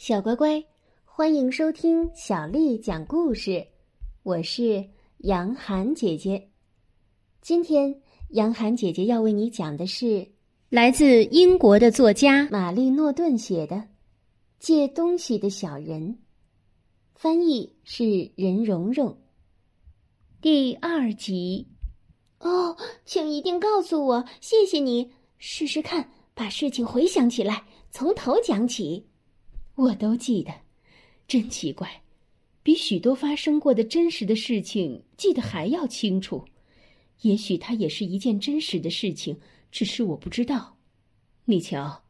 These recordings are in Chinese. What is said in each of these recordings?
小乖乖，欢迎收听小丽讲故事。我是杨涵姐姐。今天，杨涵姐姐要为你讲的是来自英国的作家玛丽诺顿写的《借东西的小人》，翻译是任蓉蓉。第二集。哦，请一定告诉我，谢谢你。试试看，把事情回想起来，从头讲起。我都记得，真奇怪，比许多发生过的真实的事情记得还要清楚。也许它也是一件真实的事情，只是我不知道。你瞧，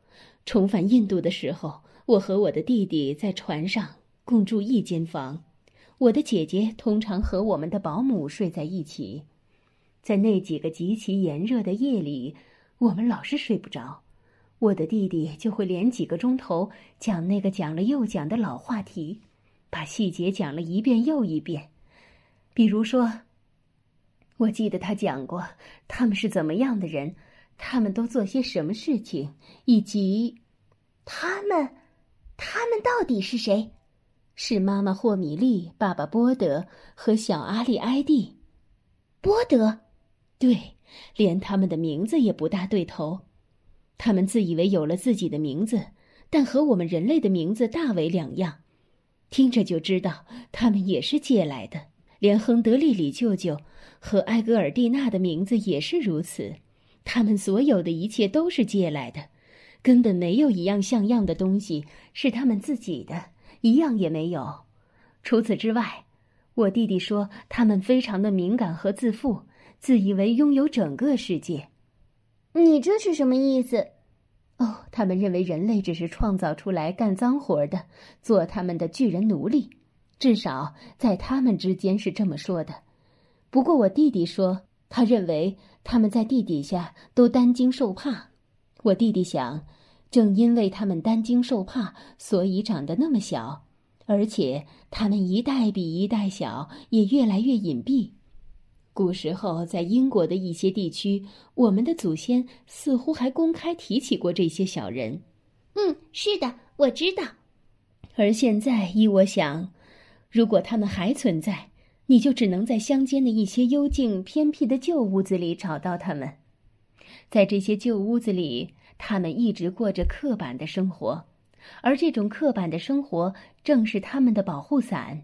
重返印度的时候，我和我的弟弟在船上共住一间房，我的姐姐通常和我们的保姆睡在一起。在那几个极其炎热的夜里，我们老是睡不着。我的弟弟就会连几个钟头讲那个讲了又讲的老话题，把细节讲了一遍又一遍。比如说，我记得他讲过他们是怎么样的人，他们都做些什么事情，以及他们，他们到底是谁？是妈妈霍米利、爸爸波德和小阿利埃蒂。波德，对，连他们的名字也不大对头。他们自以为有了自己的名字，但和我们人类的名字大为两样，听着就知道他们也是借来的。连亨德利里舅舅和埃格尔蒂娜的名字也是如此，他们所有的一切都是借来的，根本没有一样像样的东西是他们自己的，一样也没有。除此之外，我弟弟说他们非常的敏感和自负，自以为拥有整个世界。你这是什么意思？哦，他们认为人类只是创造出来干脏活的，做他们的巨人奴隶，至少在他们之间是这么说的。不过我弟弟说，他认为他们在地底下都担惊受怕。我弟弟想，正因为他们担惊受怕，所以长得那么小，而且他们一代比一代小，也越来越隐蔽。古时候，在英国的一些地区，我们的祖先似乎还公开提起过这些小人。嗯，是的，我知道。而现在，依我想，如果他们还存在，你就只能在乡间的一些幽静偏僻的旧屋子里找到他们。在这些旧屋子里，他们一直过着刻板的生活，而这种刻板的生活正是他们的保护伞。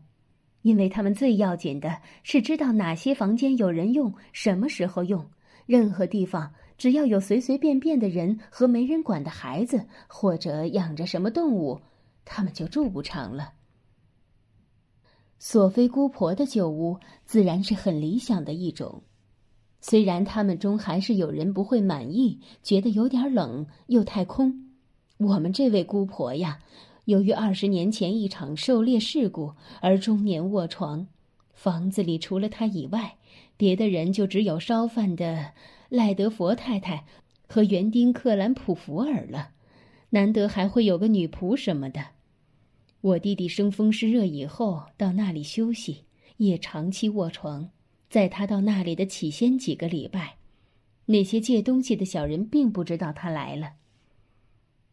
因为他们最要紧的是知道哪些房间有人用，什么时候用。任何地方只要有随随便便的人和没人管的孩子，或者养着什么动物，他们就住不长了。索菲姑婆的旧屋自然是很理想的一种，虽然他们中还是有人不会满意，觉得有点冷又太空。我们这位姑婆呀。由于二十年前一场狩猎事故而终年卧床，房子里除了他以外，别的人就只有烧饭的赖德佛太太和园丁克兰普福尔了。难得还会有个女仆什么的。我弟弟生风湿热以后到那里休息，也长期卧床。在他到那里的起先几个礼拜，那些借东西的小人并不知道他来了。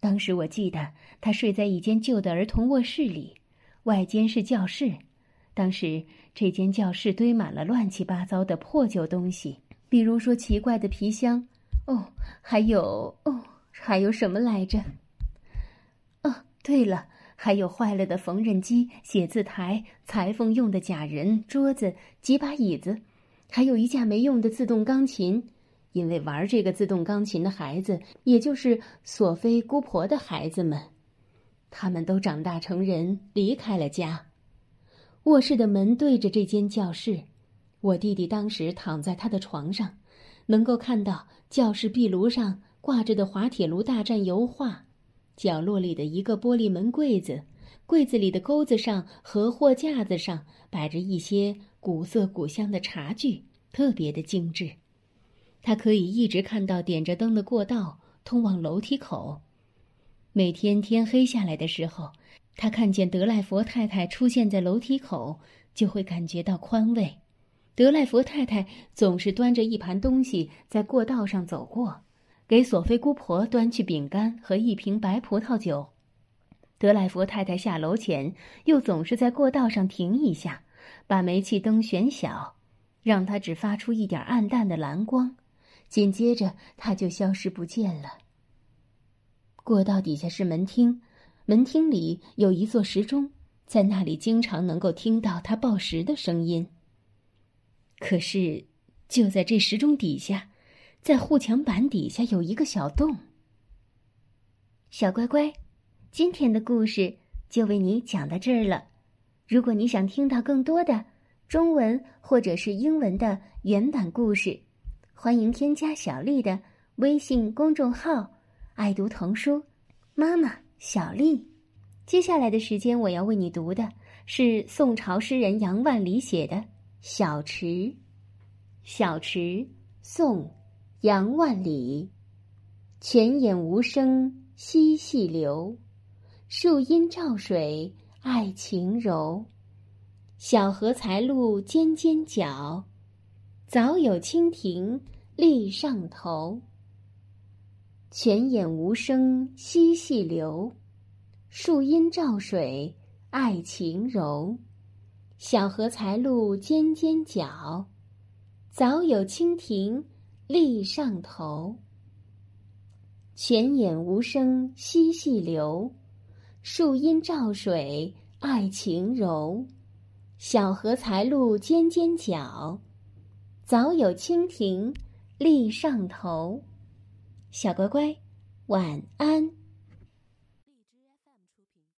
当时我记得他睡在一间旧的儿童卧室里，外间是教室。当时这间教室堆满了乱七八糟的破旧东西，比如说奇怪的皮箱，哦，还有哦，还有什么来着？哦，对了，还有坏了的缝纫机、写字台、裁缝用的假人、桌子、几把椅子，还有一架没用的自动钢琴。因为玩这个自动钢琴的孩子，也就是索菲姑婆的孩子们，他们都长大成人，离开了家。卧室的门对着这间教室，我弟弟当时躺在他的床上，能够看到教室壁炉上挂着的滑铁卢大战油画，角落里的一个玻璃门柜子，柜子里的钩子上和货架子上摆着一些古色古香的茶具，特别的精致。他可以一直看到点着灯的过道通往楼梯口。每天天黑下来的时候，他看见德赖佛太太出现在楼梯口，就会感觉到宽慰。德赖佛太太总是端着一盘东西在过道上走过，给索菲姑婆端去饼干和一瓶白葡萄酒。德莱佛太太下楼前，又总是在过道上停一下，把煤气灯选小，让它只发出一点暗淡的蓝光，紧接着它就消失不见了。过道底下是门厅，门厅里有一座时钟，在那里经常能够听到它报时的声音。可是，就在这时钟底下，在护墙板底下有一个小洞。小乖乖。今天的故事就为你讲到这儿了。如果你想听到更多的中文或者是英文的原版故事，欢迎添加小丽的微信公众号“爱读童书妈妈小丽”。接下来的时间，我要为你读的是宋朝诗人杨万里写的《小池》。小池，宋，杨万里。泉眼无声惜细流。树阴照水，爱晴柔。小荷才露尖尖角，早有蜻蜓立上头。泉眼无声惜细流，树阴照水爱晴柔。小荷才露尖尖角，早有蜻蜓立上头。泉眼无声惜细流。树阴照水爱晴柔，小荷才露尖尖角，早有蜻蜓立上头。小乖乖，晚安。